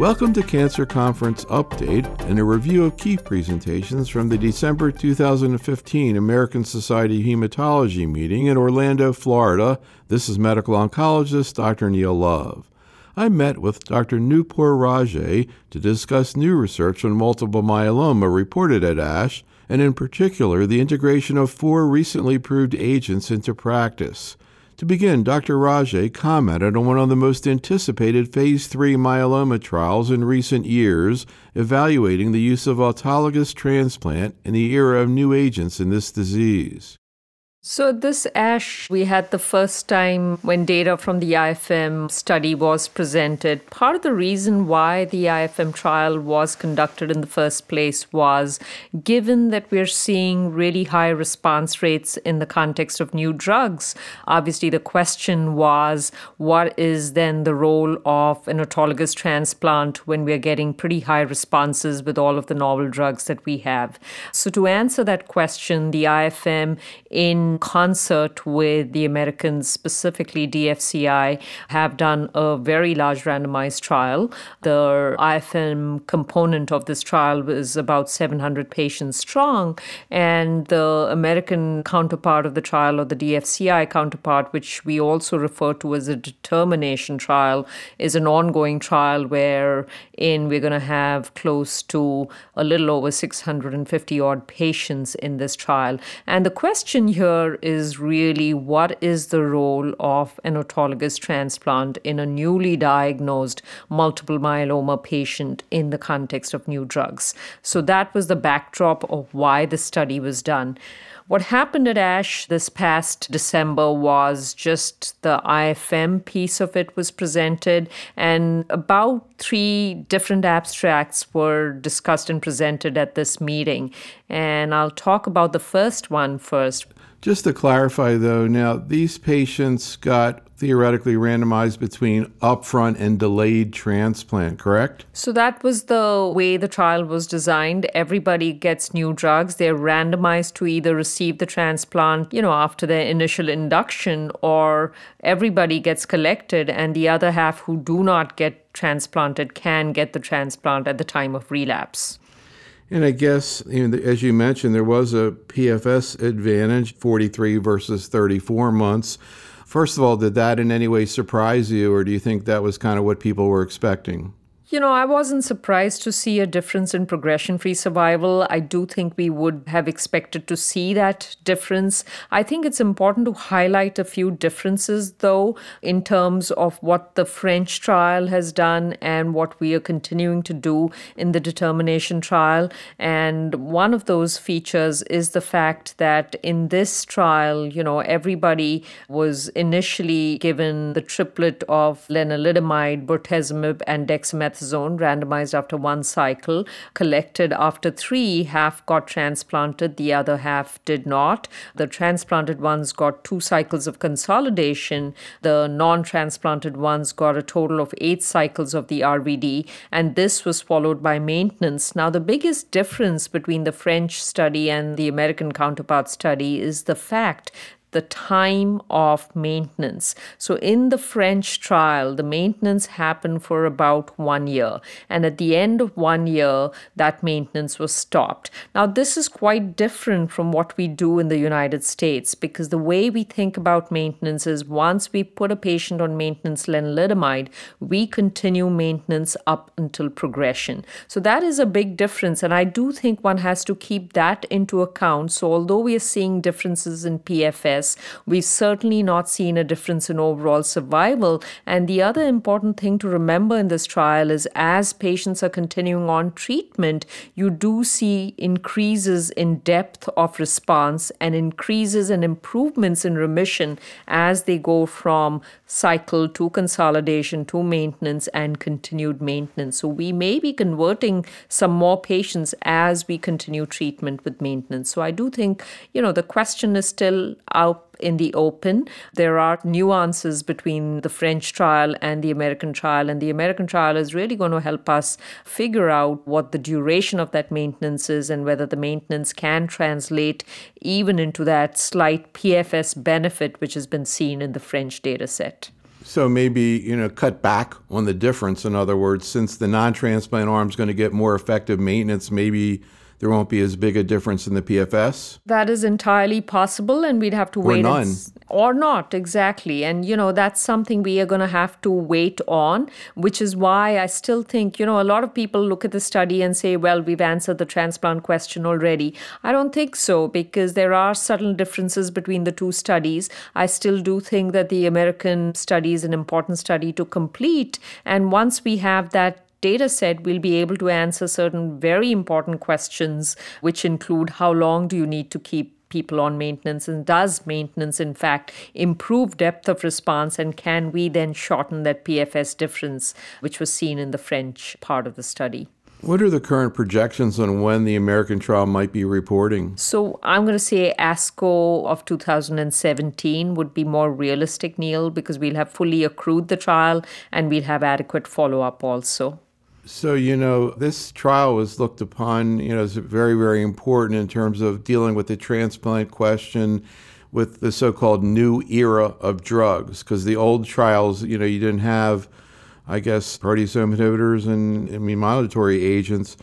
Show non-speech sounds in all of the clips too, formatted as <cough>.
Welcome to Cancer Conference Update and a review of key presentations from the December 2015 American Society of Hematology meeting in Orlando, Florida. This is medical oncologist Dr. Neil Love. I met with Dr. Nupur Raje to discuss new research on multiple myeloma reported at ASH, and in particular the integration of four recently approved agents into practice. To begin, Dr. Raje commented on one of the most anticipated Phase 3 myeloma trials in recent years, evaluating the use of autologous transplant in the era of new agents in this disease. So, this ASH, we had the first time when data from the IFM study was presented. Part of the reason why the IFM trial was conducted in the first place was given that we're seeing really high response rates in the context of new drugs. Obviously, the question was what is then the role of an autologous transplant when we're getting pretty high responses with all of the novel drugs that we have? So, to answer that question, the IFM in concert with the Americans, specifically DFCI, have done a very large randomized trial. The IFM component of this trial was about 700 patients strong, and the American counterpart of the trial, or the DFCI counterpart, which we also refer to as a determination trial, is an ongoing trial wherein we're going to have close to a little over 650 odd patients in this trial. And the question here is really what is the role of an autologous transplant in a newly diagnosed multiple myeloma patient in the context of new drugs. So that was the backdrop of why the study was done. What happened at ASH this past December was just the IFM piece of it was presented, and about three different abstracts were discussed and presented at this meeting. And I'll talk about the first one first. Just to clarify, though, now these patients got theoretically randomized between upfront and delayed transplant, correct? So that was the way the trial was designed. Everybody gets new drugs. They're randomized to either receive the transplant, you know, after their initial induction, or everybody gets collected, and the other half who do not get transplanted can get the transplant at the time of relapse. And I guess, you know, as you mentioned, there was a PFS advantage, 43 versus 34 months. First of all, did that in any way surprise you, or do you think that was kind of what people were expecting? You know, I wasn't surprised to see a difference in progression free survival. I do think we would have expected to see that difference. I think it's important to highlight a few differences, though, in terms of what the French trial has done and what we are continuing to do in the determination trial. And one of those features is the fact that in this trial, you know, everybody was initially given the triplet of lenalidomide, bortezomib, and dexamethasone zone, randomized after one cycle, collected after three, half got transplanted, the other half did not. The transplanted ones got two cycles of consolidation, the non transplanted ones got a total of eight cycles of the RVD, and this was followed by maintenance. Now, the biggest difference between the French study and the American counterpart study is the fact the time of maintenance. So, in the French trial, the maintenance happened for about one year. And at the end of one year, that maintenance was stopped. Now, this is quite different from what we do in the United States because the way we think about maintenance is once we put a patient on maintenance lenalidomide, we continue maintenance up until progression. So, that is a big difference. And I do think one has to keep that into account. So, although we are seeing differences in PFS, We've certainly not seen a difference in overall survival. And the other important thing to remember in this trial is as patients are continuing on treatment, you do see increases in depth of response and increases and improvements in remission as they go from cycle to consolidation to maintenance and continued maintenance. So we may be converting some more patients as we continue treatment with maintenance. So I do think, you know, the question is still out out in the open. There are nuances between the French trial and the American trial, and the American trial is really going to help us figure out what the duration of that maintenance is and whether the maintenance can translate even into that slight PFS benefit which has been seen in the French data set. So maybe, you know, cut back on the difference. In other words, since the non transplant arm is going to get more effective maintenance, maybe there won't be as big a difference in the PFS? That is entirely possible, and we'd have to or wait. None. And, or not, exactly. And, you know, that's something we are going to have to wait on, which is why I still think, you know, a lot of people look at the study and say, well, we've answered the transplant question already. I don't think so, because there are subtle differences between the two studies. I still do think that the American study is an important study to complete. And once we have that data set, we'll be able to answer certain very important questions, which include how long do you need to keep people on maintenance and does maintenance in fact improve depth of response and can we then shorten that pfs difference which was seen in the french part of the study what are the current projections on when the American trial might be reporting? So I'm going to say ASCO of 2017 would be more realistic, Neil, because we'll have fully accrued the trial and we'll have adequate follow up also. So, you know, this trial was looked upon, you know, as very, very important in terms of dealing with the transplant question with the so called new era of drugs. Because the old trials, you know, you didn't have, I guess, proteasome inhibitors and immunomodulatory agents.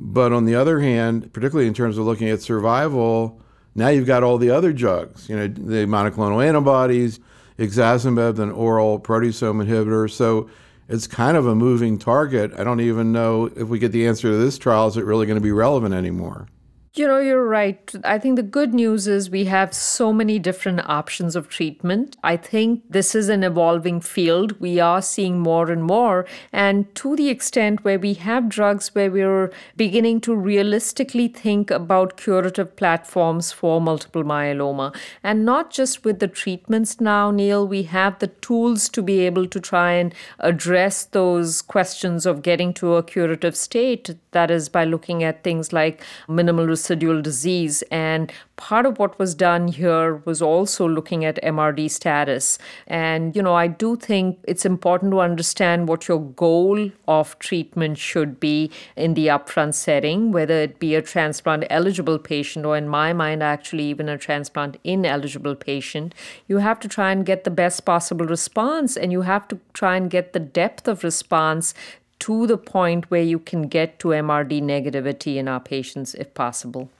But on the other hand, particularly in terms of looking at survival, now you've got all the other drugs, you know, the monoclonal antibodies, ixazomib, an oral proteasome inhibitor. So, it's kind of a moving target. I don't even know if we get the answer to this trial, is it really going to be relevant anymore? You know, you're right. I think the good news is we have so many different options of treatment. I think this is an evolving field. We are seeing more and more. And to the extent where we have drugs where we're beginning to realistically think about curative platforms for multiple myeloma. And not just with the treatments now, Neil, we have the tools to be able to try and address those questions of getting to a curative state. That is by looking at things like minimal residual disease. And part of what was done here was also looking at MRD status. And, you know, I do think it's important to understand what your goal of treatment should be in the upfront setting, whether it be a transplant eligible patient or, in my mind, actually even a transplant ineligible patient. You have to try and get the best possible response and you have to try and get the depth of response to the point where you can get to MRD negativity in our patients if possible.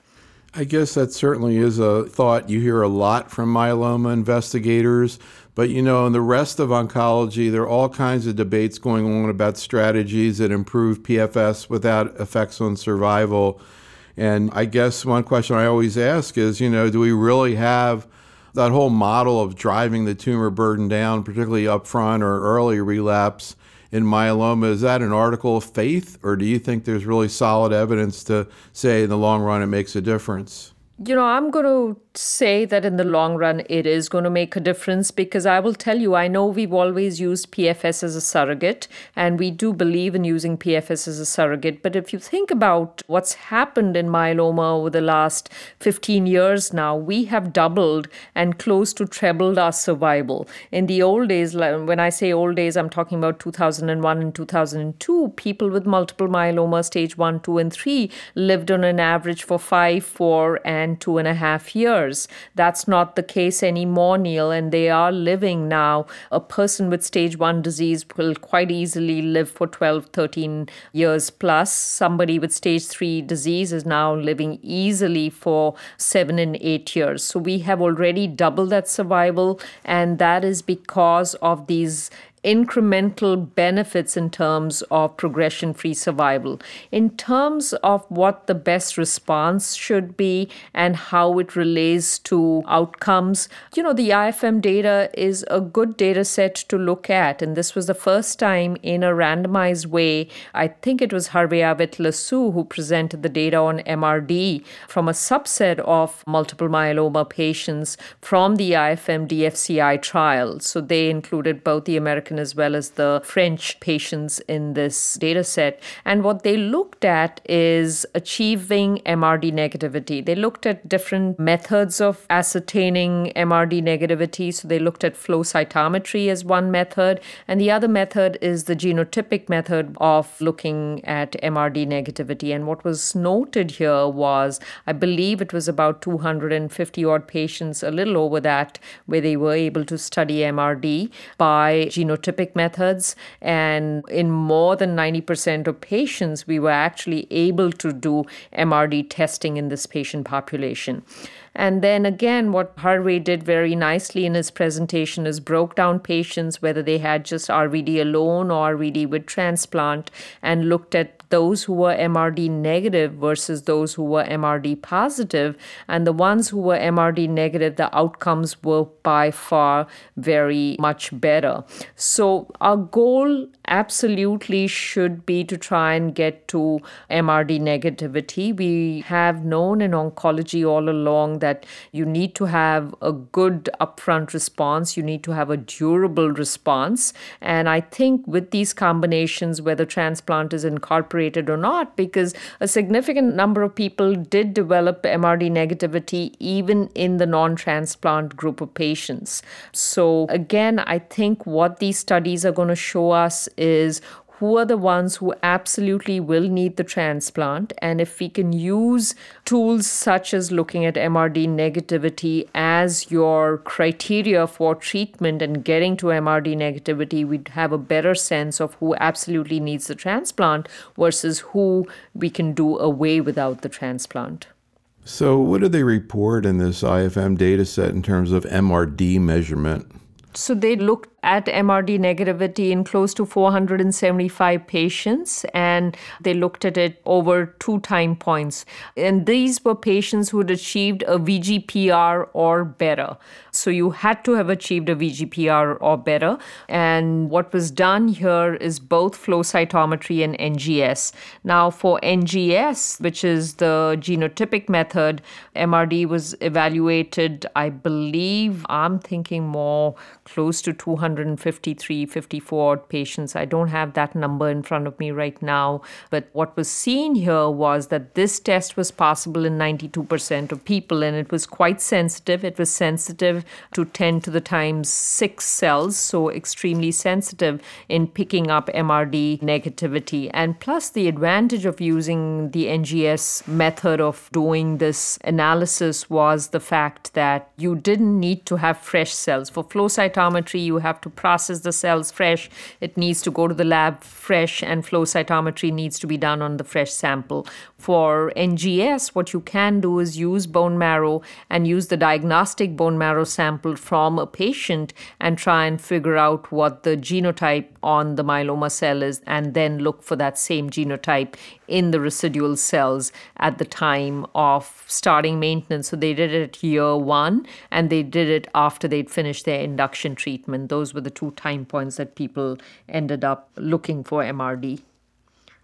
I guess that certainly is a thought you hear a lot from myeloma investigators. But you know, in the rest of oncology, there are all kinds of debates going on about strategies that improve PFS without effects on survival. And I guess one question I always ask is, you know, do we really have that whole model of driving the tumor burden down, particularly upfront or early relapse? In myeloma. Is that an article of faith, or do you think there's really solid evidence to say in the long run it makes a difference? You know, I'm going to say that in the long run it is going to make a difference because I will tell you, I know we've always used PFS as a surrogate and we do believe in using PFS as a surrogate. But if you think about what's happened in myeloma over the last 15 years now, we have doubled and close to trebled our survival. In the old days, when I say old days, I'm talking about 2001 and 2002, people with multiple myeloma, stage 1, 2, and 3, lived on an average for 5, 4, and two and a half years. That's not the case anymore, Neil, and they are living now. A person with stage one disease will quite easily live for 12, 13 years plus. Somebody with stage three disease is now living easily for seven and eight years. So we have already doubled that survival, and that is because of these incremental benefits in terms of progression free survival. In terms of what the best response should be and how it relates to outcomes, you know, the IFM data is a good data set to look at. And this was the first time in a randomized way, I think it was Hervé Avet-Loiseau who presented the data on MRD from a subset of multiple myeloma patients from the IFM DFCI trial. So they included both the American American as well as the French patients in this data set. And what they looked at is achieving MRD negativity. They looked at different methods of ascertaining MRD negativity. So they looked at flow cytometry as one method, and the other method is the genotypic method of looking at MRD negativity. And what was noted here was, I believe it was about 250 odd patients, a little over that, where they were able to study MRD by genotypic methods. And in more than 90% of patients, we were actually able to do MRD testing in this patient population. And then again, what Harvey did very nicely in his presentation is broke down patients, whether they had just RVD alone or RVD with transplant, and looked at those who were MRD negative versus those who were MRD positive. And the ones who were MRD negative, the outcomes were by far very much better. So, our goal absolutely should be to try and get to MRD negativity. We have known in oncology all along that you need to have a good upfront response, you need to have a durable response. And I think with these combinations, whether transplant is incorporated, or not because a significant number of people did develop MRD negativity even in the non transplant group of patients. So, again, I think what these studies are going to show us is who are the ones who absolutely will need the transplant. And if we can use tools such as looking at MRD negativity as your criteria for treatment and getting to MRD negativity, we'd have a better sense of who absolutely needs the transplant versus who we can do away without the transplant. So, what do they report in this IFM data set in terms of MRD measurement? So, they looked at MRD negativity in close to 475 patients, and they looked at it over two time points. And these were patients who had achieved a VGPR or better. So you had to have achieved a VGPR or better. And what was done here is both flow cytometry and NGS. Now, for NGS, which is the genotypic method, MRD was evaluated, I believe, I'm thinking more close to 200. 153, 54 patients. I don't have that number in front of me right now. But what was seen here was that this test was possible in 92% of people, and it was quite sensitive. It was sensitive to 10 to the times 6 cells, so extremely sensitive in picking up MRD negativity. And plus, the advantage of using the NGS method of doing this analysis was the fact that you didn't need to have fresh cells. For flow cytometry, you have to process the cells fresh. It needs to go to the lab fresh, and flow cytometry needs to be done on the fresh sample. For NGS, what you can do is use bone marrow and use the diagnostic bone marrow sample from a patient and try and figure out what the genotype on the myeloma cell is, and then look for that same genotype in the residual cells at the time of starting maintenance. So they did it year one and they did it after they'd finished their induction treatment. Those were the two time points that people ended up looking for MRD.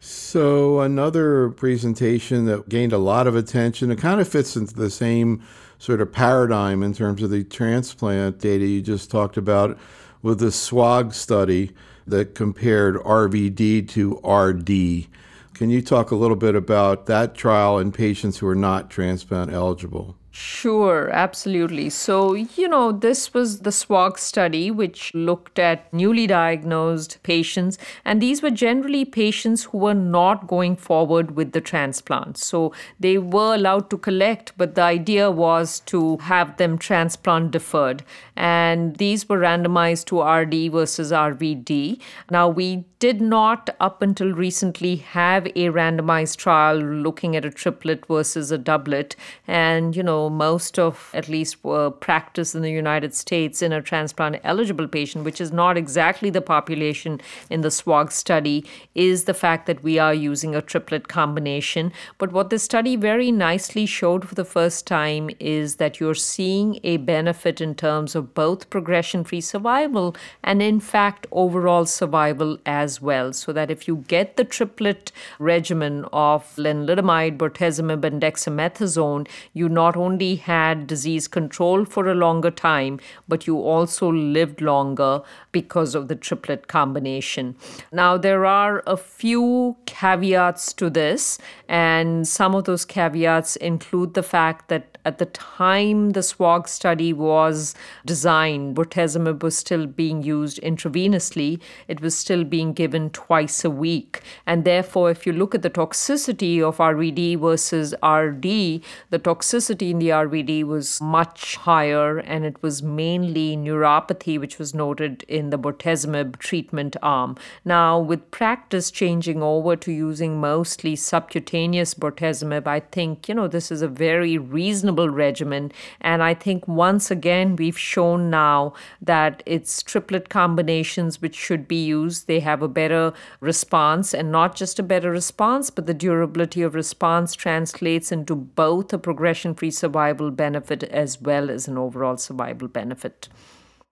So, another presentation that gained a lot of attention, it kind of fits into the same sort of paradigm in terms of the transplant data you just talked about with the SWOG study that compared RVD to RD. Can you talk a little bit about that trial in patients who are not transplant eligible? Sure, absolutely. So, you know, this was the SWOG study, which looked at newly diagnosed patients, and these were generally patients who were not going forward with the transplant. So, they were allowed to collect, but the idea was to have them transplant deferred. And these were randomized to RD versus RVD. Now, we did not, up until recently, have a randomized trial looking at a triplet versus a doublet. And, you know, most of at least uh, practice in the United States in a transplant eligible patient, which is not exactly the population in the SWOG study, is the fact that we are using a triplet combination. But what the study very nicely showed for the first time is that you're seeing a benefit in terms of both progression free survival and, in fact, overall survival as well. So that if you get the triplet regimen of lenalidomide, bortezomib, and dexamethasone, you not only only had disease control for a longer time, but you also lived longer because of the triplet combination. Now, there are a few caveats to this, and some of those caveats include the fact that at the time the SWOG study was designed, bortezomib was still being used intravenously. It was still being given twice a week. And therefore, if you look at the toxicity of RVD versus RD, the toxicity in the RVD was much higher, and it was mainly neuropathy, which was noted in the bortezomib treatment arm. Now, with practice changing over to using mostly subcutaneous bortezomib, I think, you know, this is a very reasonable reasonable regimen. And I think once again, we've shown now that it's triplet combinations which should be used. They have a better response, and not just a better response, but the durability of response translates into both a progression free survival benefit as well as an overall survival benefit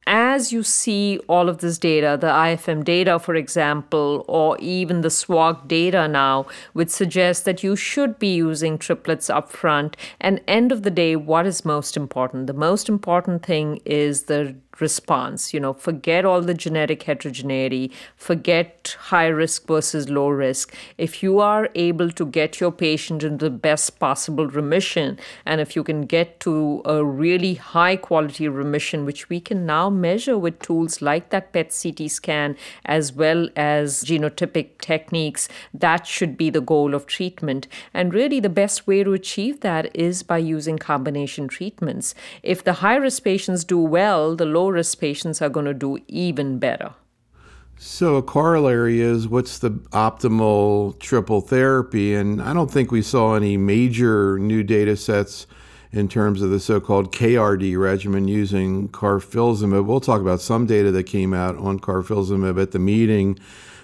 as you see all of this data, the IFM data, for example, or even the SWOG data now, which suggests that you should be using triplets upfront. And end of the day, what is most important? The most important thing is the response. You know, forget all the genetic heterogeneity, forget high risk versus low risk. If you are able to get your patient into the best possible remission, and if you can get to a really high quality remission, which we can now measure with tools like that PET CT scan as well as genotypic techniques, that should be the goal of treatment. And really, the best way to achieve that is by using combination treatments. If the high risk patients do well, the low low risk patients are going to do even better. So, a corollary is what's the optimal triple therapy? And I don't think we saw any major new data sets in terms of the so called KRD regimen using carfilzomib. We'll talk about some data that came out on carfilzomib at the meeting.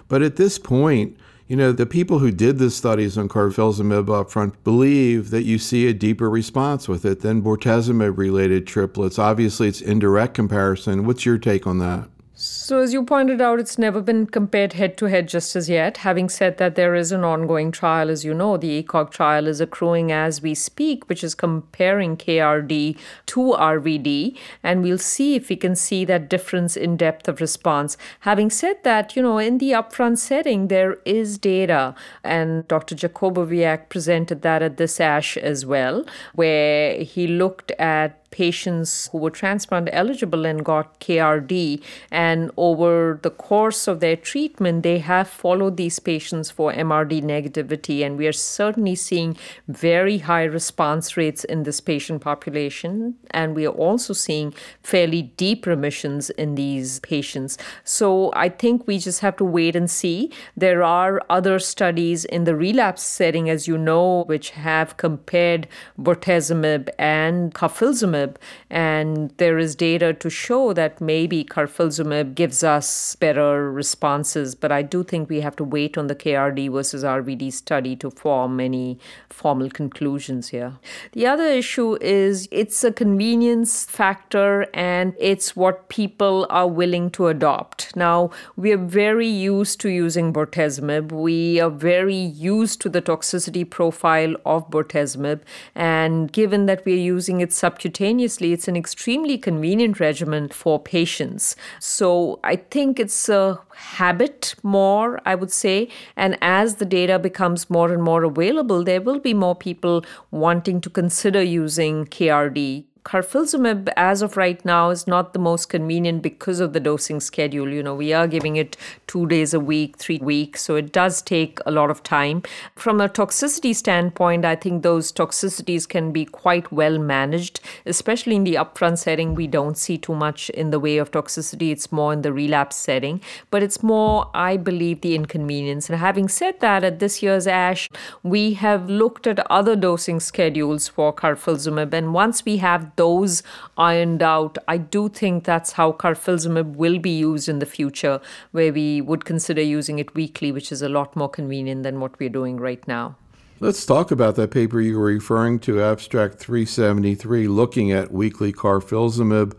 But at this point, you know, the people who did the studies on carfilzomib up front believe that you see a deeper response with it than bortezomib related triplets. Obviously, it's indirect comparison. What's your take on that? So, as you pointed out, it's never been compared head to head just as yet. Having said that, there is an ongoing trial, as you know. The ECOG trial is accruing as we speak, which is comparing KRD to RVD, and we'll see if we can see that difference in depth of response. Having said that, you know, in the upfront setting, there is data, and Dr. Jakubowiak presented that at this ASH as well, where he looked at patients who were transplant eligible and got KRD. And over the course of their treatment, they have followed these patients for MRD negativity. And we are certainly seeing very high response rates in this patient population. And we are also seeing fairly deep remissions in these patients. So I think we just have to wait and see. There are other studies in the relapse setting, as you know, which have compared bortezomib and carfilzomib, and there is data to show that maybe carfilzomib gives us better responses. But I do think we have to wait on the KRD versus RVD study to form any formal conclusions here. The other issue is it's a convenience factor and it's what people are willing to adopt. Now, we are very used to using bortezomib. We are very used to the toxicity profile of bortezomib. And given that we are using it subcutaneously, it's an extremely convenient regimen for patients. So I think it's a habit more, I would say. And as the data becomes more and more available, there will be more people wanting to consider using KRD carfilzomib as of right now is not the most convenient because of the dosing schedule. You know we are giving it 2 days a week 3 weeks so it does take a lot of time. From a toxicity standpoint i think those toxicities can be quite well managed especially in the upfront setting. We don't see too much in the way of toxicity. It's more in the relapse setting but it's more i believe the inconvenience. And having said that at this year's ash we have looked at other dosing schedules for carfilzomib and once we have those ironed out, I do think that's how carfilzomib will be used in the future, where we would consider using it weekly, which is a lot more convenient than what we're doing right now. Let's talk about that paper you were referring to, Abstract 373, looking at weekly carfilzomib.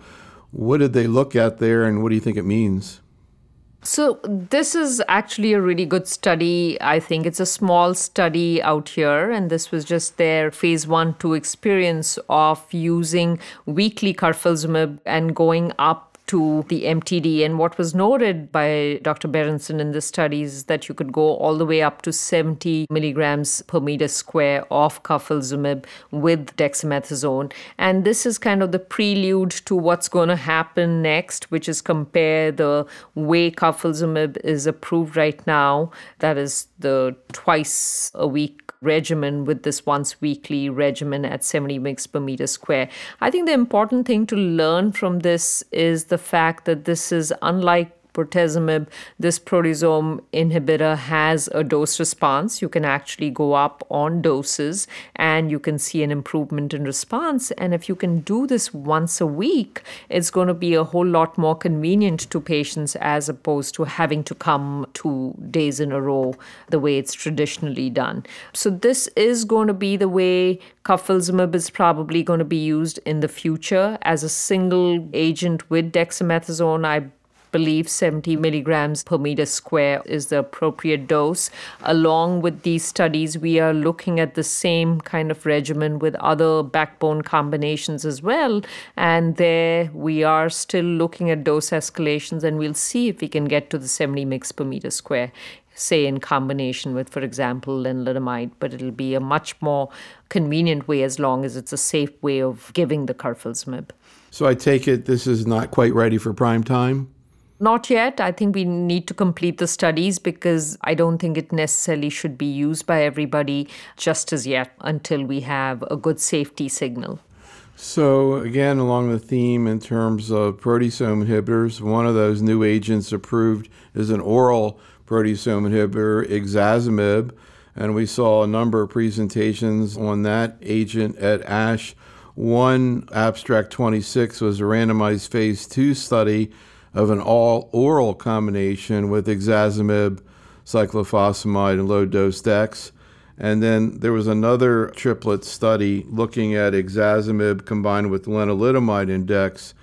What did they look at there, and what do you think it means? So, this is actually a really good study. I think it's a small study out here, and this was just their phase one, two experience of using weekly carfilzomib and going up to the MTD. And what was noted by Dr. Berenson in the studies is that you could go all the way up to 70 milligrams per meter square of carfilzomib with dexamethasone. And this is kind of the prelude to what's going to happen next, which is compare the way carfilzomib is approved right now, that is the twice a week regimen with this once weekly regimen at 70 mg per meter square. I think the important thing to learn from this is the fact that this is unlike bortezomib, this proteasome inhibitor has a dose response. You can actually go up on doses and you can see an improvement in response. And if you can do this once a week, it's going to be a whole lot more convenient to patients as opposed to having to come two days in a row the way it's traditionally done. So, this is going to be the way carfilzomib is probably going to be used in the future as a single agent with dexamethasone. I believe 70 milligrams per meter square is the appropriate dose. Along with these studies, we are looking at the same kind of regimen with other backbone combinations as well. And there we are still looking at dose escalations, and we'll see if we can get to the 70 mg per meter square say in combination with, for example, lenalidomide, but it'll be a much more convenient way as long as it's a safe way of giving the carfilzomib. So I take it this is not quite ready for prime time? Not yet. I think we need to complete the studies because I don't think it necessarily should be used by everybody just as yet until we have a good safety signal. So, again, along the theme in terms of proteasome inhibitors, one of those new agents approved is an oral proteasome inhibitor, ixazomib, and we saw a number of presentations on that agent at ASH. One abstract 26 was a randomized phase two study of an all oral combination with ixazomib, cyclophosphamide, and low dose dex. And then there was another triplet study looking at ixazomib combined with lenalidomide index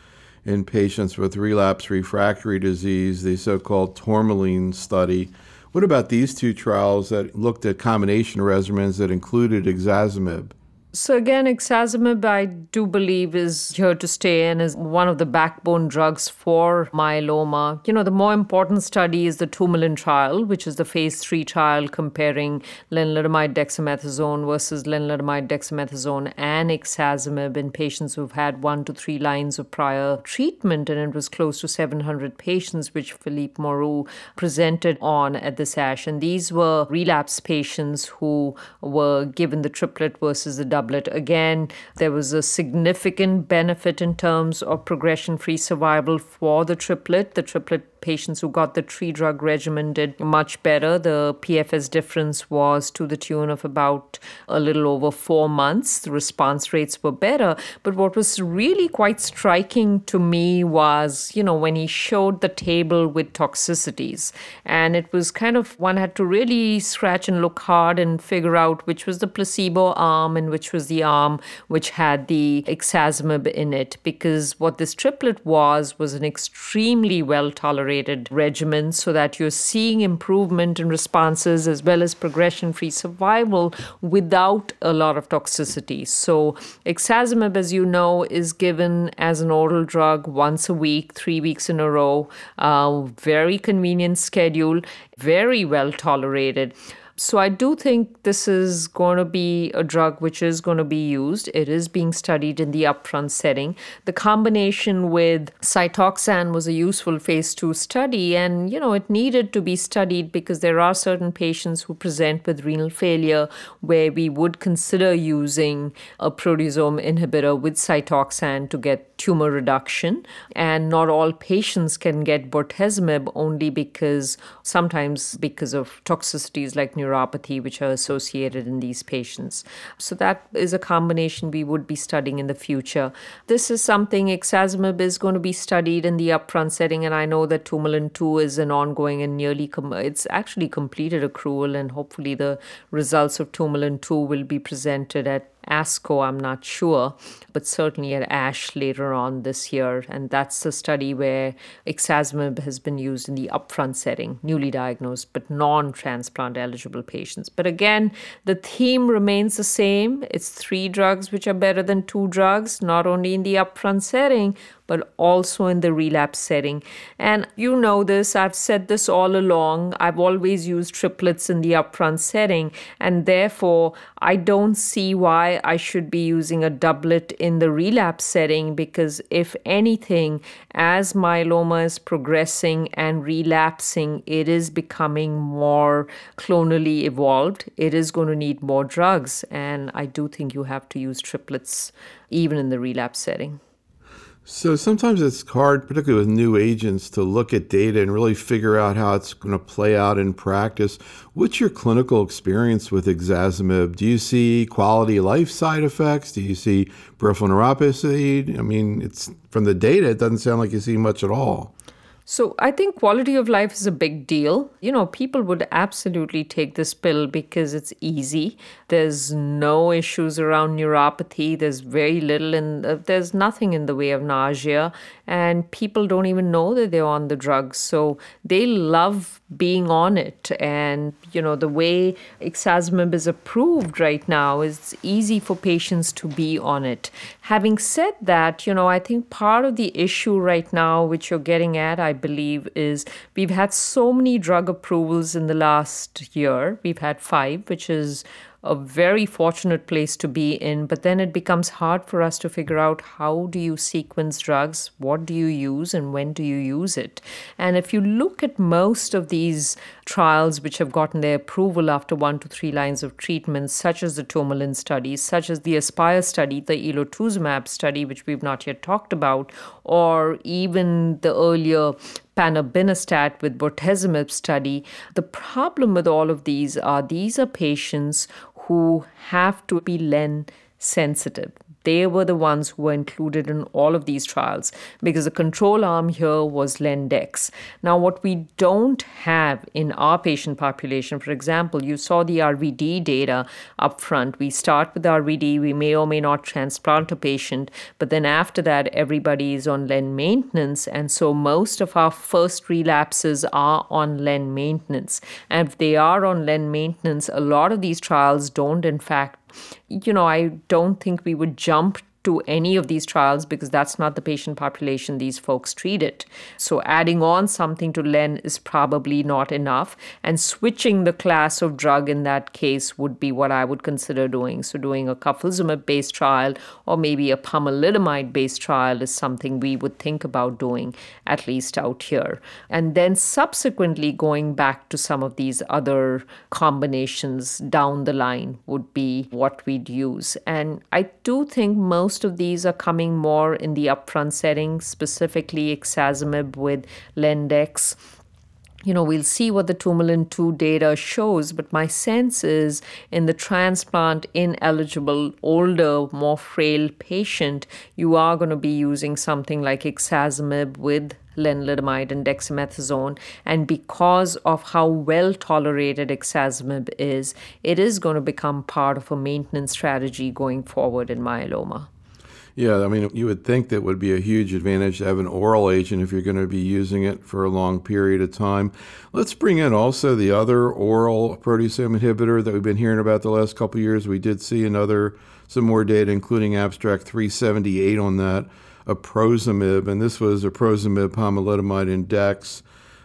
in patients with relapse refractory disease, the so called tourmaline study. What about these two trials that looked at combination regimens that included ixazomib? So again, ixazomib, I do believe, is here to stay and is one of the backbone drugs for myeloma. You know, the more important study is the Tourmaline trial, which is the phase three trial comparing lenalidomide dexamethasone versus lenalidomide dexamethasone and ixazomib in patients who've had one to three lines of prior treatment, and it was close to 700 patients, which Philippe Moreau presented on at the SASH. And these were relapse patients who were given the triplet versus the doublet. Again, there was a significant benefit in terms of progression free survival for the triplet. The triplet patients who got the three drug regimen did much better. The PFS difference was to the tune of about a little over four months. The response rates were better. But what was really quite striking to me was, you know, when he showed the table with toxicities. And it was kind of, one had to really scratch and look hard and figure out which was the placebo arm and which was the arm which had the ixazomib in it. Because what this triplet was, was an extremely well tolerated tolerated regimen so that you're seeing improvement in responses as well as progression free survival without a lot of toxicity. So, ixazomib, as you know, is given as an oral drug once a week, three weeks in a row, uh, very convenient schedule, very well tolerated. So I do think this is going to be a drug which is going to be used. It is being studied in the upfront setting. The combination with Cytoxan was a useful phase 2 study and you know it needed to be studied because there are certain patients who present with renal failure where we would consider using a proteasome inhibitor with Cytoxan to get tumor reduction and not all patients can get bortezomib only because sometimes because of toxicities like neuropathy, which are associated in these patients. So that is a combination we would be studying in the future. This is something ixazomib is going to be studied in the upfront setting, and I know that Tourmaline 2 is an ongoing and nearly, com- it's actually completed accrual, and hopefully the results of Tourmaline 2 will be presented at ASCO, I'm not sure, but certainly at ASH later on this year. And that's a study where ixazomib has been used in the upfront setting, newly diagnosed but non transplant eligible patients. But again, the theme remains the same. It's three drugs which are better than two drugs, not only in the upfront setting, but also in the relapse setting. And you know this, I've said this all along. I've always used triplets in the upfront setting, and therefore I don't see why I should be using a doublet in the relapse setting because, if anything, as myeloma is progressing and relapsing, it is becoming more clonally evolved. It is going to need more drugs, and I do think you have to use triplets even in the relapse setting. So sometimes it's hard, particularly with new agents, to look at data and really figure out how it's going to play out in practice. What's your clinical experience with ixazomib? Do you see quality life side effects? Do you see peripheral neuropathy? I mean, it's from the data, it doesn't sound like you see much at all. So I think quality of life is a big deal. You know, people would absolutely take this pill because it's easy. There's no issues around neuropathy. There's very little and uh, there's nothing in the way of nausea and people don't even know that they're on the drugs. So they love being on it. And, you know, the way ixazomib is approved right now, is easy for patients to be on it. Having said that, you know, I think part of the issue right now, which you're getting at, I believe, is we've had so many drug approvals in the last year. We've had five, which is a very fortunate place to be in, but then it becomes hard for us to figure out how do you sequence drugs, what do you use, and when do you use it. And if you look at most of these trials which have gotten their approval after one to three lines of treatment, such as the Tourmaline study, such as the Aspire study, the elotuzumab study, which we've not yet talked about, or even the earlier panobinostat with bortezomib study. The problem with all of these are these are patients who have to be len sensitive they were the ones who were included in all of these trials because the control arm here was Lendex. Now, what we don't have in our patient population, for example, you saw the RVD data up front. We start with RVD, we may or may not transplant a patient, but then after that, everybody is on Len maintenance. And so most of our first relapses are on Len maintenance. And if they are on Len maintenance, a lot of these trials don't, in fact, you know, I don't think we would jump to any of these trials because that's not the patient population these folks treated. So adding on something to LEN is probably not enough. And switching the class of drug in that case would be what I would consider doing. So doing a carfilzomib based trial or maybe a pomalidomide based trial is something we would think about doing, at least out here. And then subsequently going back to some of these other combinations down the line would be what we'd use. And I do think most most of these are coming more in the upfront setting, specifically ixazomib with Lendex you know, we'll see what the Tourmaline 2 data shows, but my sense is in the transplant ineligible, older, more frail patient, you are going to be using something like ixazomib with lenalidomide and dexamethasone. And because of how well tolerated ixazomib is, it is going to become part of a maintenance strategy going forward in myeloma. Yeah, I mean, you would think that would be a huge advantage to have an oral agent if you're going to be using it for a long period of time. Let's bring in also the other oral proteasome inhibitor that we've been hearing about the last couple years. We did see another, some more data, including abstract 378 on that, a oprozomib, and this was oprozomib, pomalidomide, and dex.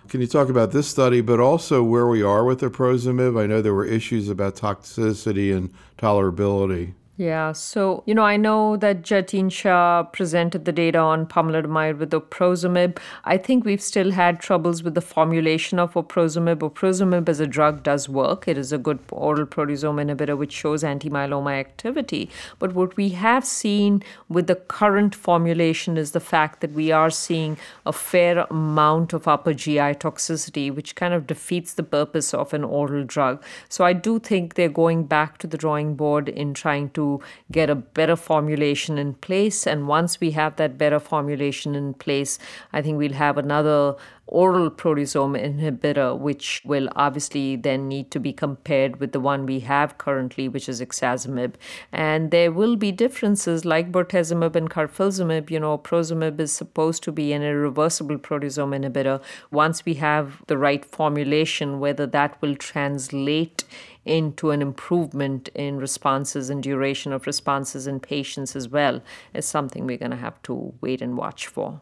Can you talk about this study, but also where we are with oprozomib? I know there were issues about toxicity and tolerability. Yeah, so, you know, I know that Jatin Shah presented the data on pomalidomide with oprozomib. I think we've still had troubles with the formulation of oprozomib. Oprozomib as a drug does work. It is a good oral proteasome inhibitor which shows anti-myeloma activity. But what we have seen with the current formulation is the fact that we are seeing a fair amount of upper GI toxicity, which kind of defeats the purpose of an oral drug. So I do think they're going back to the drawing board in trying to to get a better formulation in place. And once we have that better formulation in place, I think we'll have another oral proteasome inhibitor, which will obviously then need to be compared with the one we have currently, which is ixazomib. And there will be differences like bortezomib and carfilzomib. You know, prozomib is supposed to be an irreversible proteasome inhibitor. Once we have the right formulation, whether that will translate into an improvement in responses and duration of responses in patients as well is something we're going to have to wait and watch for.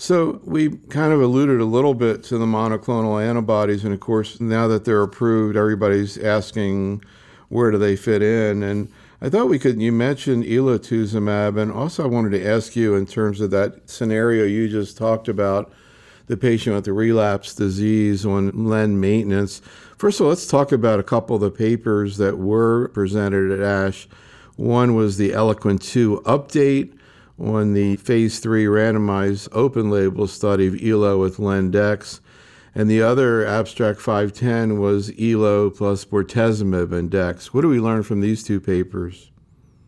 So we kind of alluded a little bit to the monoclonal antibodies, and of course, now that they're approved, everybody's asking where do they fit in. And I thought we could. You mentioned elotuzumab, and also I wanted to ask you in terms of that scenario you just talked about, the patient with the relapse disease on len maintenance. First of all, let's talk about a couple of the papers that were presented at ASH. One was the Eloquent 2 update on the phase three randomized open label study of ELO with Lendex. And the other abstract 510 was ELO plus bortezomib and DEX. What do we learn from these two papers?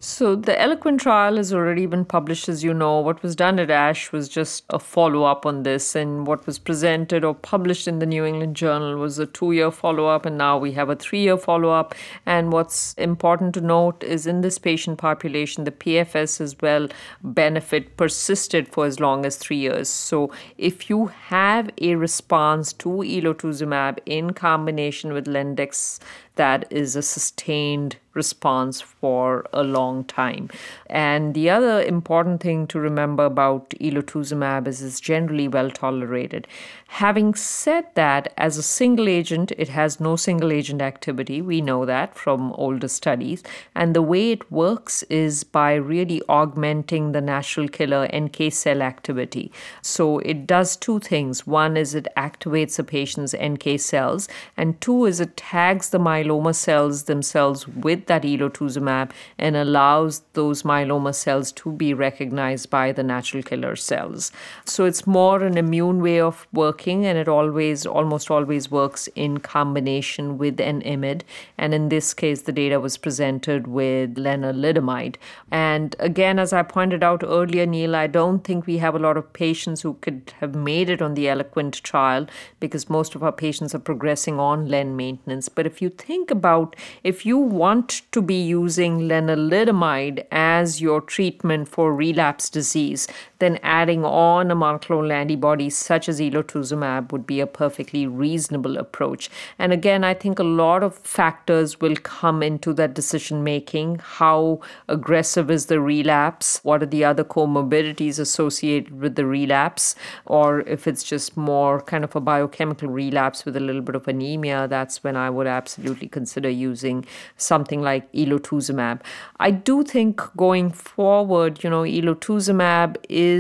So the Eloquent trial has already been published, as you know. What was done at ASH was just a follow up on this, and what was presented or published in the New England Journal was a two year follow up, and now we have a three year follow up. And what's important to note is in this patient population, the PFS as well benefit persisted for as long as three years. So if you have a response to elotuzumab in combination with Lendex, that is a sustained response for a long time. And the other important thing to remember about elotuzumab is it's generally well tolerated. Having said that, as a single agent, it has no single agent activity. We know that from older studies. And the way it works is by really augmenting the natural killer NK cell activity. So it does two things. One is it activates a patient's NK cells, and two is it tags the myeloma cells themselves with that elotuzumab and allows those myeloma cells to be recognized by the natural killer cells. So it's more an immune way of working working and it always almost always works in combination with an IMiD. And in this case, the data was presented with lenalidomide. And again, as I pointed out earlier, Neil, I don't think we have a lot of patients who could have made it on the Eloquent trial because most of our patients are progressing on len maintenance. But if you think about if you want to be using lenalidomide as your treatment for relapse disease, then adding on a monoclonal antibody such as elotuzumab would be a perfectly reasonable approach. And again, I think a lot of factors will come into that decision making. How aggressive is the relapse? What are the other comorbidities associated with the relapse? Or if it's just more kind of a biochemical relapse with a little bit of anemia, that's when I would absolutely consider using something like elotuzumab. I do think going forward, you know, elotuzumab is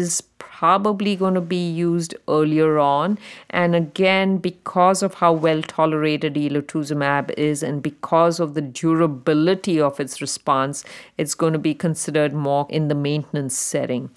probably going to be used earlier on. And again, because of how well tolerated elotuzumab is and because of the durability of its response, it's going to be considered more in the maintenance setting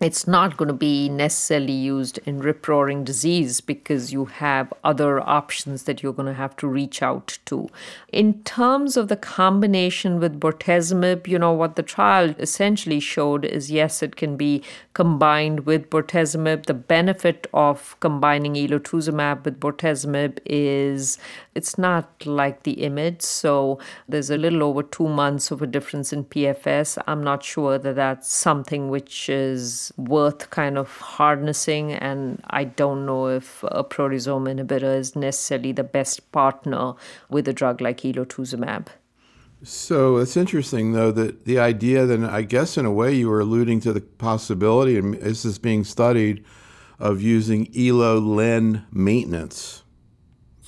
it's not going to be necessarily used in rip roaring disease because you have other options that you're going to have to reach out to. In terms of the combination with bortezomib, you know, what the trial essentially showed is yes, it can be combined with bortezomib. The benefit of combining elotuzumab with bortezomib is it's not like the IMiD, So there's a little over two months of a difference in PFS. I'm not sure that that's something which is worth kind of harnessing. And I don't know if a proteasome inhibitor is necessarily the best partner with a drug like elotuzumab. So it's interesting, though, that the idea that I guess in a way you were alluding to the possibility, and this is being studied, of using ELO LEN maintenance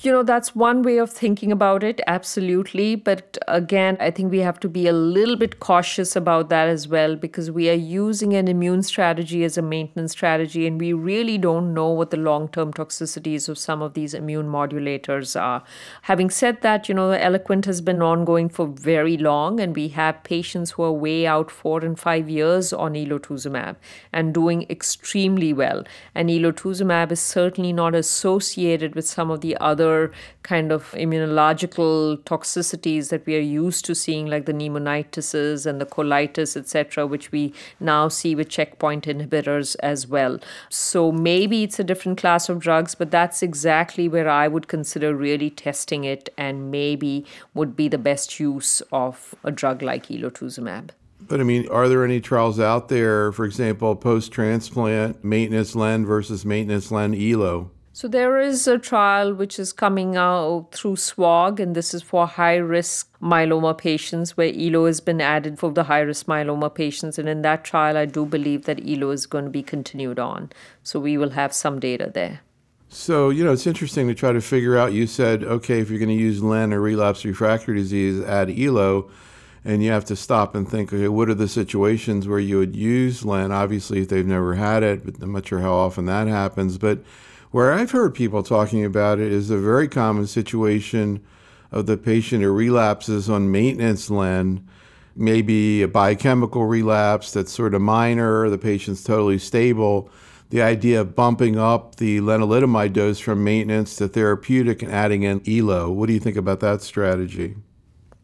you know, that's one way of thinking about it, absolutely. But again, I think we have to be a little bit cautious about that as well because we are using an immune strategy as a maintenance strategy, and we really don't know what the long term toxicities of some of these immune modulators are. Having said that, you know, Eloquent has been ongoing for very long, and we have patients who are way out four and five years on elotuzumab and doing extremely well. And elotuzumab is certainly not associated with some of the other other kind of immunological toxicities that we are used to seeing, like the pneumonitis and the colitis, etc., which we now see with checkpoint inhibitors as well. So maybe it's a different class of drugs, but that's exactly where I would consider really testing it and maybe would be the best use of a drug like elotuzumab. But I mean, are there any trials out there, for example, post transplant maintenance len versus maintenance len elo? So there is a trial which is coming out through SWOG, and this is for high risk myeloma patients where ELO has been added for the high risk myeloma patients. And in that trial, I do believe that ELO is going to be continued on. So we will have some data there. So, you know, it's interesting to try to figure out. You said, okay, if you're going to use LEN or relapse refractory disease, add ELO and you have to stop and think, okay, what are the situations where you would use LEN? Obviously, if they've never had it, but I'm not sure how often that happens. But where I've heard people talking about it is a very common situation of the patient who relapses on maintenance LEN, maybe a biochemical relapse that's sort of minor, the patient's totally stable. The idea of bumping up the lenalidomide dose from maintenance to therapeutic and adding in ELO. What do you think about that strategy?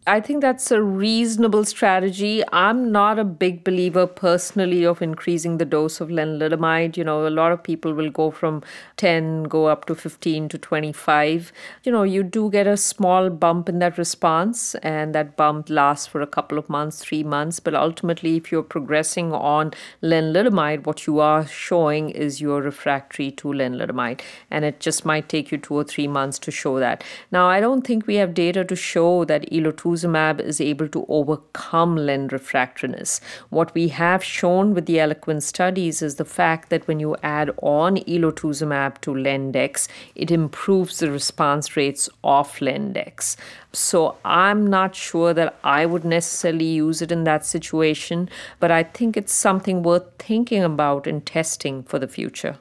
I think that's a reasonable strategy. I'm not a big believer personally of increasing the dose of lenalidomide. You know, a lot of people will go from 10, go up to 15 to 25. You know, you do get a small bump in that response, and that bump lasts for a couple of months, three months. But ultimately, if you're progressing on lenalidomide, what you are showing is you're refractory to lenalidomide, and it just might take you two or three months to show that. Now, I don't think we have data to show that ELO2 trastuzumab is able to overcome len refractoriness. What we have shown with the eloquent studies is the fact that when you add on elotuzumab to lendex, it improves the response rates of lendex. So I'm not sure that I would necessarily use it in that situation, but I think it's something worth thinking about and testing for the future.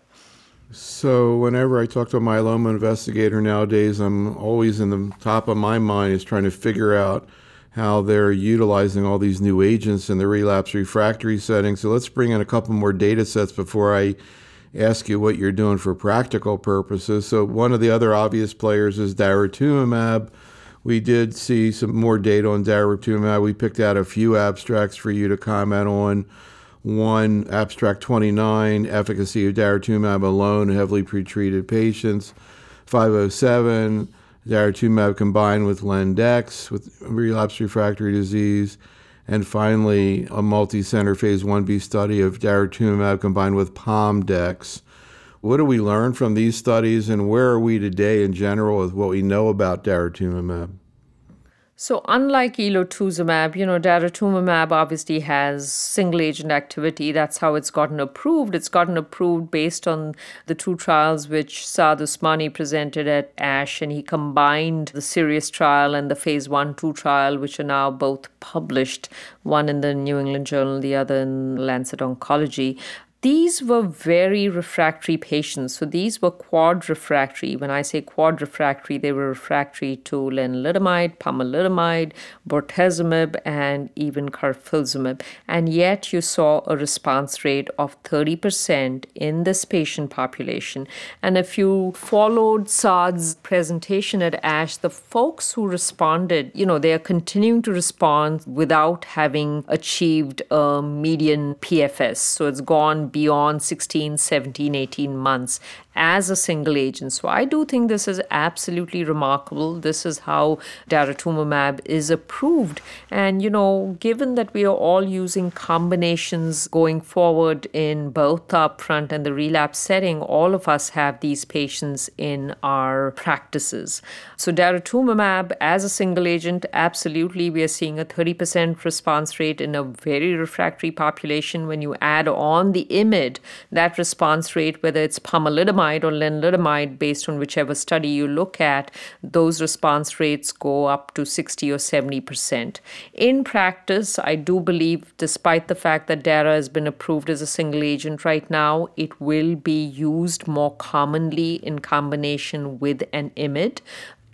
So whenever I talk to a myeloma investigator nowadays, I'm always in the top of my mind is trying to figure out how they're utilizing all these new agents in the relapse refractory setting. So let's bring in a couple more data sets before I ask you what you're doing for practical purposes. So one of the other obvious players is daratumumab. We did see some more data on daratumumab. We picked out a few abstracts for you to comment on. One, abstract 29, efficacy of daratumumab alone in heavily pretreated patients. 507, daratumumab combined with Lendex with relapse refractory disease. And finally, a multi center phase 1b study of daratumumab combined with Pomdex. What do we learn from these studies, and where are we today in general with what we know about daratumumab? So, unlike elotuzumab, you know, daratumumab obviously has single agent activity. That's how it's gotten approved. It's gotten approved based on the two trials which Saad Usmani presented at ASH, and he combined the Sirius trial and the phase 1 2 trial, which are now both published, one in the New England Journal, the other in Lancet Oncology. These were very refractory patients. So these were quad refractory. When I say quad refractory, they were refractory to lenalidomide, pomalidomide, bortezomib, and even carfilzomib. And yet you saw a response rate of 30% in this patient population. And if you followed Saad's presentation at ASH, the folks who responded, you know, they are continuing to respond without having achieved a median PFS. So it's gone beyond 16, 17, 18 months as a single agent. So I do think this is absolutely remarkable. This is how daratumumab is approved. And, you know, given that we are all using combinations going forward in both the upfront and the relapse setting, all of us have these patients in our practices. So daratumumab as a single agent, absolutely, we are seeing a 30% response rate in a very refractory population. When you add on the That response rate, whether it's pomalidomide or lenalidomide, based on whichever study you look at, those response rates go up to 60 or 70%. In practice, I do believe, despite the fact that DARA has been approved as a single agent right now, it will be used more commonly in combination with an IMID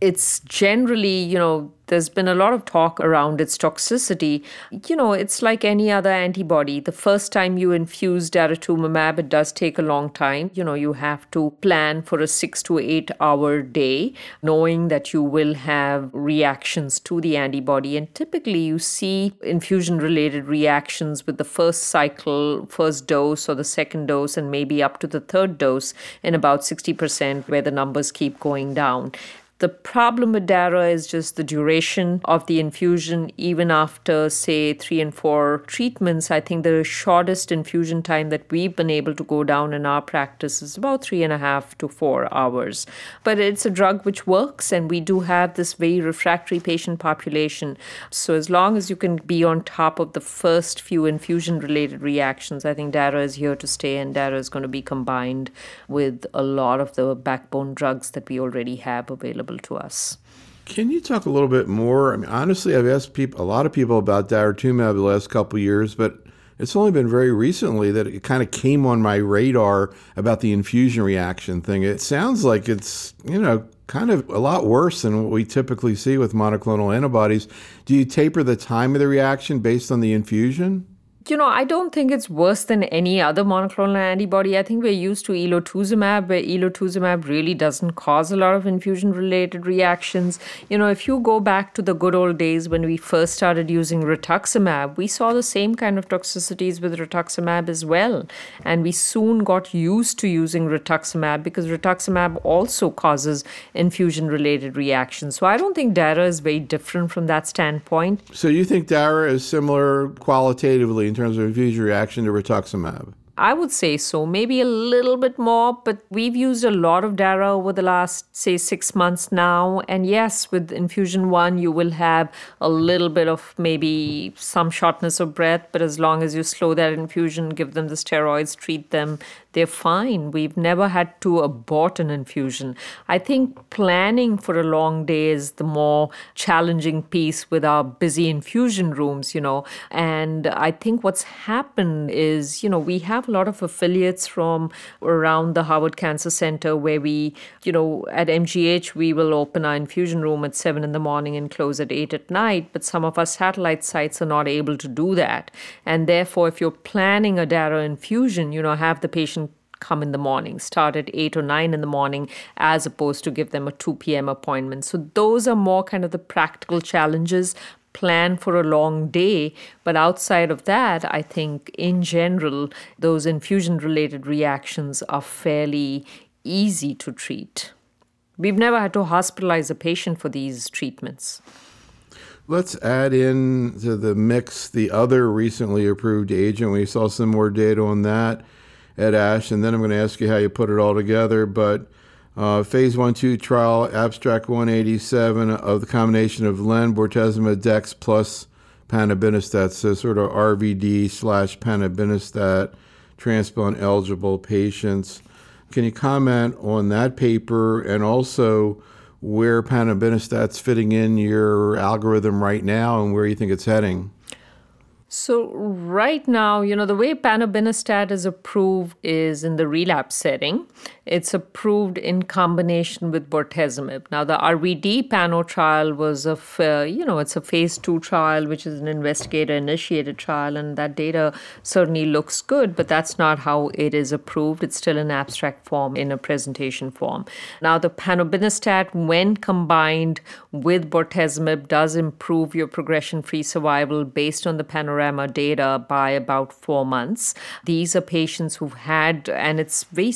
it's generally, you know, there's been a lot of talk around its toxicity. You know, it's like any other antibody. The first time you infuse daratumumab, it does take a long time. You know, you have to plan for a six to eight hour day, knowing that you will have reactions to the antibody. And typically, you see infusion related reactions with the first cycle, first dose, or the second dose, and maybe up to the third dose in about 60%, where the numbers keep going down. The problem with DARA is just the duration of the infusion, even after, say, three and four treatments. I think the shortest infusion time that we've been able to go down in our practice is about three and a half to four hours. But it's a drug which works, and we do have this very refractory patient population. So, as long as you can be on top of the first few infusion related reactions, I think DARA is here to stay, and DARA is going to be combined with a lot of the backbone drugs that we already have available available to us. Can you talk a little bit more? I mean, honestly, I've asked people, a lot of people about daratumumab the last couple years, but it's only been very recently that it kind of came on my radar about the infusion reaction thing. It sounds like it's, you know, kind of a lot worse than what we typically see with monoclonal antibodies. Do you taper the time of the reaction based on the infusion? You know, I don't think it's worse than any other monoclonal antibody. I think we're used to elotuzumab, where elotuzumab really doesn't cause a lot of infusion related reactions. You know, if you go back to the good old days when we first started using rituximab, we saw the same kind of toxicities with rituximab as well. And we soon got used to using rituximab because rituximab also causes infusion related reactions. So I don't think DARA is very different from that standpoint. So you think DARA is similar qualitatively terms of infusion reaction to rituximab? I would say so, maybe a little bit more, but we've used a lot of DARA over the last, say, six months now. And yes, with infusion one, you will have a little bit of maybe some shortness of breath, but as long as you slow that infusion, give them the steroids, treat them, they're fine. We've never had to abort an infusion. I think planning for a long day is the more challenging piece with our busy infusion rooms, you know. And I think what's happened is, you know, we have a lot of affiliates from around the Harvard Cancer Center where we, you know, at MGH, we will open our infusion room at seven in the morning and close at eight at night. But some of our satellite sites are not able to do that. And therefore, if you're planning a DARA infusion, you know, have the patient come in the morning, start at 8 or 9 in the morning, as opposed to give them a 2 p.m. appointment. So, those are more kind of the practical challenges. Plan for a long day, but outside of that, I think in general, those infusion related reactions are fairly easy to treat. We've never had to hospitalize a patient for these treatments. Let's add in to the mix the other recently approved agent. We saw some more data on that at ASH, and then I'm going to ask you how you put it all together. But uh, phase 1 2 trial, abstract 187 of the combination of len, bortezomib, dex plus panobinostat, so sort of RVD slash panobinostat, transplant eligible patients. Can you comment on that paper and also where panobinostat's fitting in your algorithm right now and where you think it's heading? So, right now, you know, the way panobinostat is approved is in the relapse setting. It's approved in combination with bortezomib. Now, the RVD pano trial was a, uh, you know, it's a phase two trial, which is an investigator-initiated trial, and that data certainly looks good, but that's not how it is approved. It's still in abstract form, in a presentation form. Now, the panobinostat, when combined with bortezomib, does improve your progression-free survival based on the panorama data by about four months. These are patients who've had, and it's very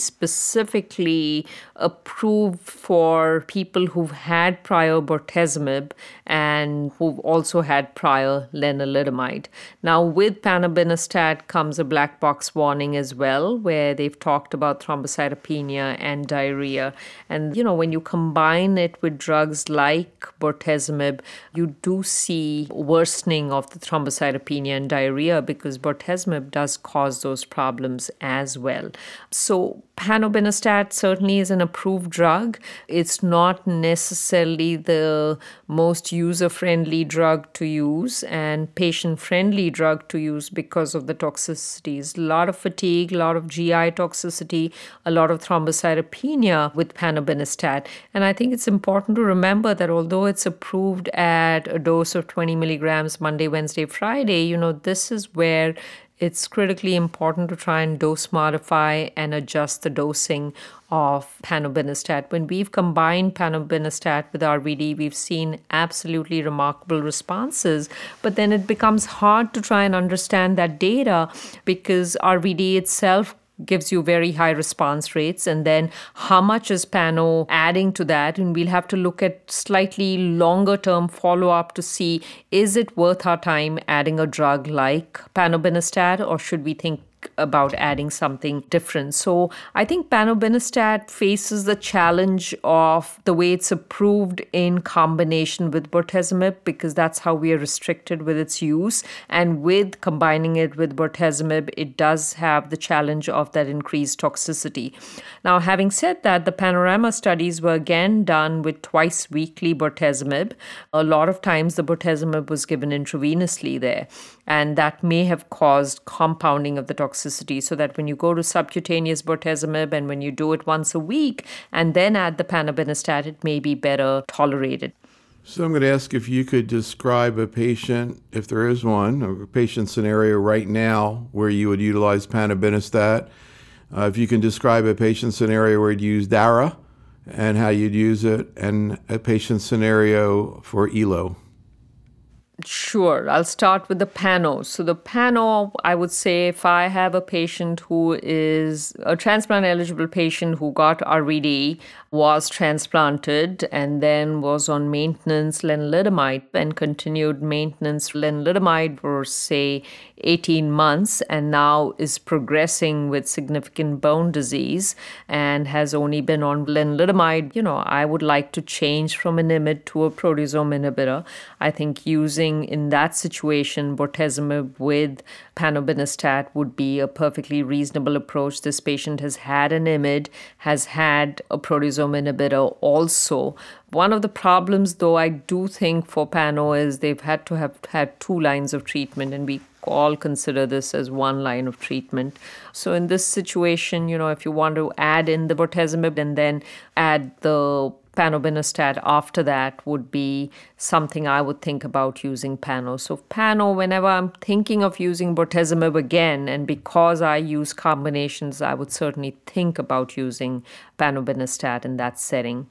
specifically approved for people who've had prior bortezomib and who've also had prior lenalidomide. Now, with panobinostat comes a black box warning as well, where they've talked about thrombocytopenia and diarrhea. And, you know, when you combine it with drugs like bortezomib, you do see worsening of the thrombocytopenia and diarrhea because bortezomib does cause those problems as well. So panobinostat certainly is an approved drug. It's not necessarily the most user friendly drug to use and patient friendly drug to use because of the toxicities. A lot of fatigue, a lot of GI toxicity, a lot of thrombocytopenia with panobinostat. And I think it's important to remember that although it's approved at a dose of 20 milligrams Monday, Wednesday, Friday, you know, this is where it's critically important to try and dose modify and adjust the dosing of panobinostat. When we've combined panobinostat with RVD, we've seen absolutely remarkable responses, but then it becomes hard to try and understand that data because RVD itself gives you very high response rates. And then how much is pano adding to that? And we'll have to look at slightly longer term follow up to see is it worth our time adding a drug like panobinostat or should we think about adding something different. So I think panobinostat faces the challenge of the way it's approved in combination with bortezomib because that's how we are restricted with its use. And with combining it with bortezomib, it does have the challenge of that increased toxicity. Now, having said that, the panorama studies were again done with twice weekly bortezomib. A lot of times the bortezomib was given intravenously there and that may have caused compounding of the toxicity so that when you go to subcutaneous bortezomib and when you do it once a week and then add the panobinostat it may be better tolerated. So i'm going to ask if you could describe a patient if there is one a patient scenario right now where you would utilize panobinostat uh, if you can describe a patient scenario where you'd use dara and how you'd use it and a patient scenario for elo Sure, I'll start with the pano. So, the pano, I would say if I have a patient who is a transplant eligible patient who got RVD, was transplanted, and then was on maintenance lenalidomide and continued maintenance lenalidomide for, say, 18 months and now is progressing with significant bone disease and has only been on lenalidomide, you know, I would like to change from an IMiD to a proteasome inhibitor. I think using in that situation bortezomib with panobinostat would be a perfectly reasonable approach. This patient has had an IMiD, has had a proteasome inhibitor uh, also. One of the problems, though, I do think for Pano is they've had to have had two lines of treatment, and we all consider this as one line of treatment. So in this situation, you know, if you want to add in the bortezomib and then add the panobinostat after that would be something I would think about using pano. So pano, whenever I'm thinking of using bortezomib again, and because I use combinations, I would certainly think about using panobinostat in that setting.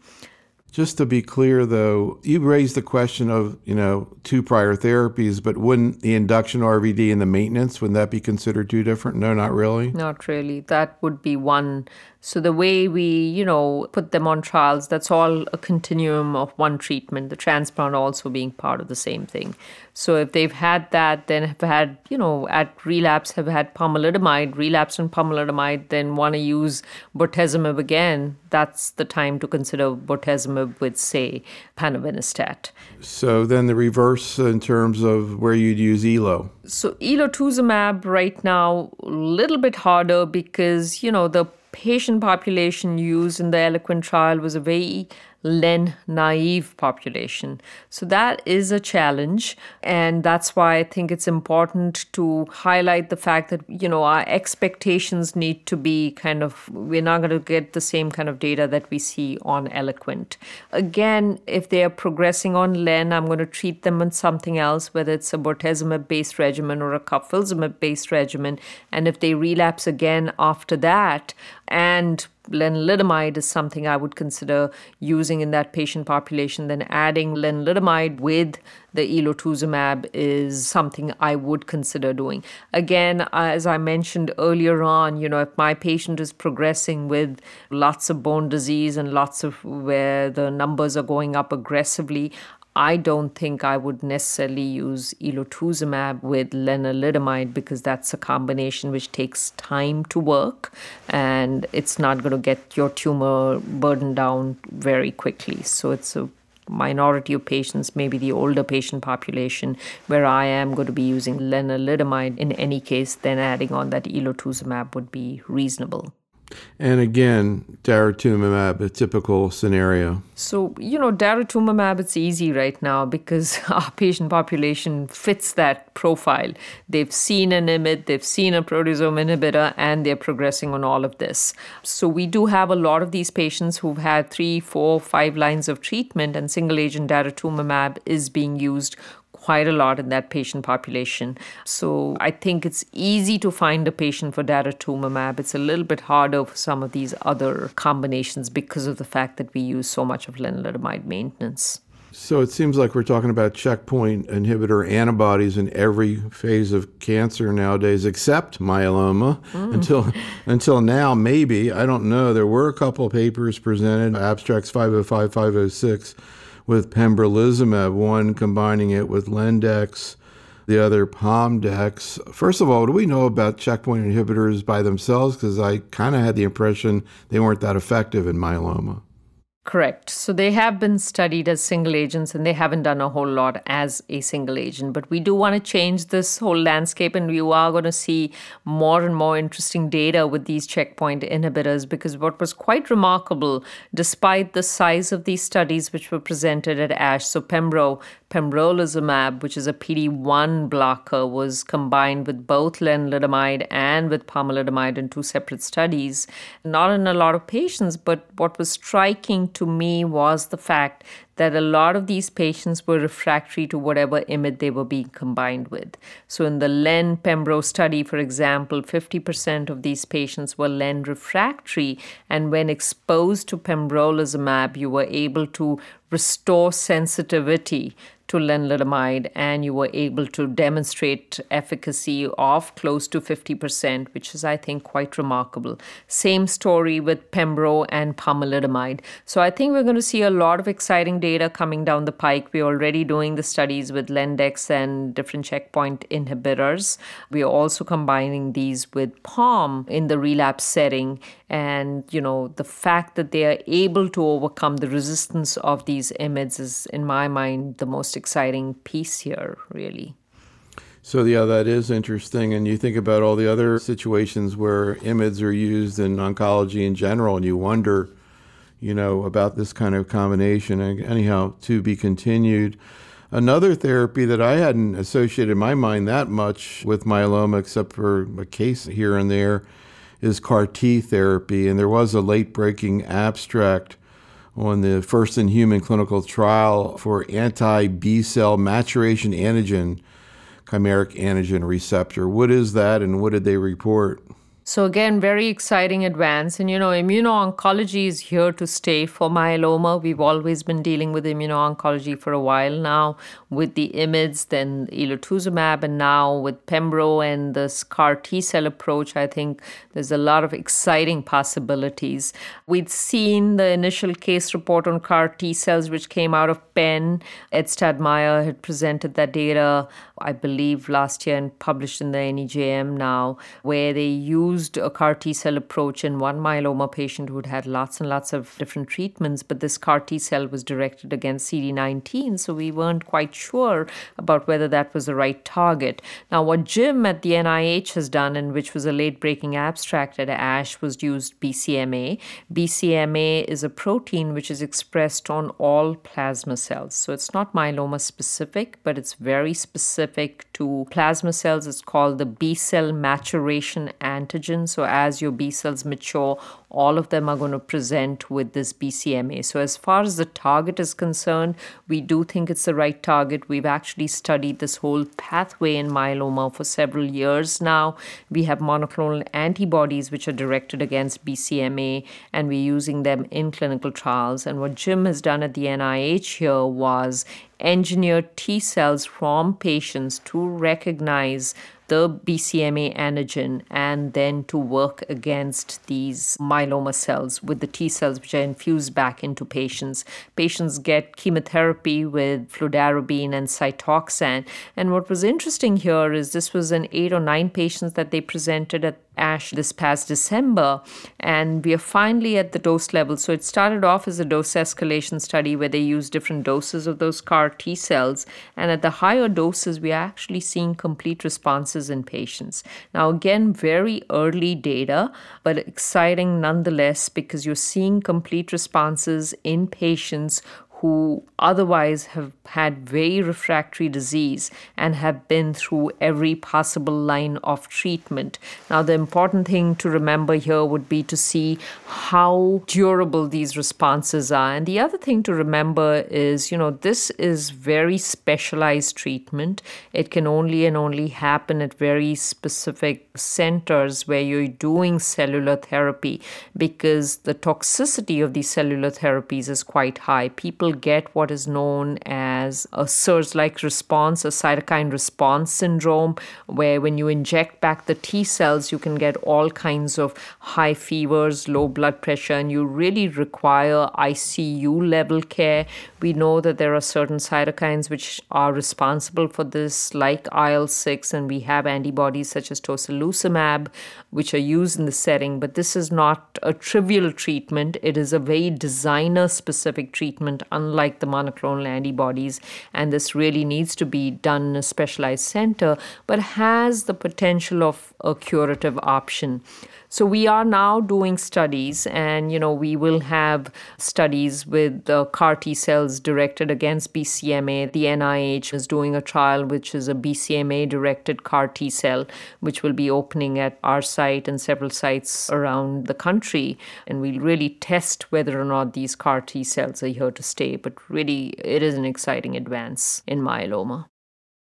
Just to be clear, though, you raised the question of you know two prior therapies, but wouldn't the induction RVD and the maintenance wouldn't that be considered two different? No, not really. Not really. That would be one so the way we, you know, put them on trials, that's all a continuum of one treatment, the transplant also being part of the same thing. So if they've had that, then have had, you know, at relapse have had pomalidomide, relapse on pomalidomide, then want to use bortezomib again, that's the time to consider bortezomib with, say, panobinostat. So then the reverse in terms of where you'd use ELO. So elotuzumab right now, a little bit harder because, you know, the patient population used in the Eloquent trial was a very len naive population. So that is a challenge. And that's why I think it's important to highlight the fact that, you know, our expectations need to be kind of, we're not going to get the same kind of data that we see on Eloquent. Again, if they are progressing on len, I'm going to treat them on something else, whether it's a bortezomib based regimen or a carfilzomib based regimen. And if they relapse again after that, and lenalidomide is something I would consider using in that patient population. Then adding lenalidomide with the elotuzumab is something I would consider doing. Again, uh, as I mentioned earlier on, you know, if my patient is progressing with lots of bone disease and lots of where the numbers are going up aggressively, I don't think I would necessarily use elotuzumab with lenalidomide because that's a combination which takes time to work and it's not going to get your tumor burden down very quickly. So it's a minority of patients, maybe the older patient population, where I am going to be using lenalidomide in any case, then adding on that elotuzumab would be reasonable. And again, daratumumab, a typical scenario. So, you know, daratumumab, it's easy right now because <laughs> our patient population fits that profile. They've seen an IMiD, they've seen a proteasome inhibitor, and they're progressing on all of this. So, we do have a lot of these patients who've had three, four, five lines of treatment, and single agent daratumumab is being used quite a lot in that patient population. So I think it's easy to find a patient for daratumumab. It's a little bit harder for some of these other combinations because of the fact that we use so much of lenalidomide maintenance. So it seems like we're talking about checkpoint inhibitor antibodies in every phase of cancer nowadays, except myeloma. Mm. Until until now, maybe I don't know. There were a couple of papers presented, abstracts 505, 506 with pembrolizumab, one combining it with Lendex, the other Pomdex. First of all, do we know about checkpoint inhibitors by themselves? Because I kind of had the impression they weren't that effective in myeloma. Correct. So they have been studied as single agents and they haven't done a whole lot as a single agent. But we do want to change this whole landscape and we are going to see more and more interesting data with these checkpoint inhibitors because what was quite remarkable, despite the size of these studies which were presented at ASH, so Pembro pembrolizumab, which is a PD-1 blocker, was combined with both lenalidomide and with pomalidomide in two separate studies. Not in a lot of patients, but what was striking to me was the fact that a lot of these patients were refractory to whatever IMiD they were being combined with. So, in the Len Pembro study, for example, 50% of these patients were Len refractory, and when exposed to pembrolizumab, you were able to restore sensitivity to lenalidomide and you were able to demonstrate efficacy of close to 50%, which is, I think, quite remarkable. Same story with Pembro and pomalidomide. So I think we're going to see a lot of exciting data coming down the pike. We're already doing the studies with Lendex and different checkpoint inhibitors. We are also combining these with POM in the relapse setting. And, you know, the fact that they are able to overcome the resistance of these IMiDs is, in my mind, the most exciting piece here, really. So, yeah, that is interesting. And you think about all the other situations where IMiDs are used in oncology in general, and you wonder, you know, about this kind of combination. Anyhow, to be continued. Another therapy that I hadn't associated in my mind that much with myeloma, except for a case here and there, is CAR T therapy. And there was a late breaking abstract on the first in human clinical trial for anti B cell maturation antigen, chimeric antigen receptor. What is that and what did they report? So, again, very exciting advance. And, you know, immuno-oncology is here to stay for myeloma. We've always been dealing with immuno-oncology for a while now with the IMiDs, then elotuzumab, and now with Pembro and this CAR T cell approach. I think there's a lot of exciting possibilities. We'd seen the initial case report on CAR T cells, which came out of Penn. Ed Stadtmauer had presented that data, I believe, last year and published in the NEJM now, where they used used a CAR T cell approach in one myeloma patient who'd had lots and lots of different treatments, but this CAR T cell was directed against CD19, so we weren't quite sure about whether that was the right target. Now, what Jim at the NIH has done, and which was a late breaking abstract at ASH, was used BCMA. BCMA is a protein which is expressed on all plasma cells. So it's not myeloma specific, but it's very specific to plasma cells. It's called the B cell maturation antigen So as your B cells mature, all of them are going to present with this BCMA. So as far as the target is concerned, we do think it's the right target. We've actually studied this whole pathway in myeloma for several years now. We have monoclonal antibodies which are directed against BCMA, and we're using them in clinical trials. And what Jim has done at the NIH here was engineer T cells from patients to recognize the BCMA antigen and then to work against these myeloma cells with the T cells, which are infused back into patients. Patients get chemotherapy with fludarabine and cytoxan. And what was interesting here is this was in eight or nine patients that they presented at ASH this past December, and we are finally at the dose level. So it started off as a dose escalation study where they used different doses of those CAR T cells, and at the higher doses, we are actually seeing complete responses in patients. Now, again, very early data, but exciting nonetheless because you're seeing complete responses in patients who otherwise have had very refractory disease and have been through every possible line of treatment. Now, the important thing to remember here would be to see how durable these responses are. And the other thing to remember is, you know, this is very specialized treatment. It can only and only happen at very specific centers where you're doing cellular therapy because the toxicity of these cellular therapies is quite high. People get what is known as a surge like response, a cytokine response syndrome, where when you inject back the T cells, you can get all kinds of high fevers, low blood pressure, and you really require ICU level care. We know that there are certain cytokines which are responsible for this, like IL 6, and we have antibodies such as tocilizumab, which are used in the setting, but this is not a trivial treatment. It is a very designer specific treatment unlike the monoclonal antibodies. And this really needs to be done in a specialized center, but has the potential of a curative option. So we are now doing studies, and you know we will have studies with the CAR T cells directed against BCMA. The NIH is doing a trial which is a BCMA directed CAR T cell, which will be opening at our site and several sites around the country, and we'll really test whether or not these CAR T cells are here to stay. But really, it is an exciting advance in myeloma.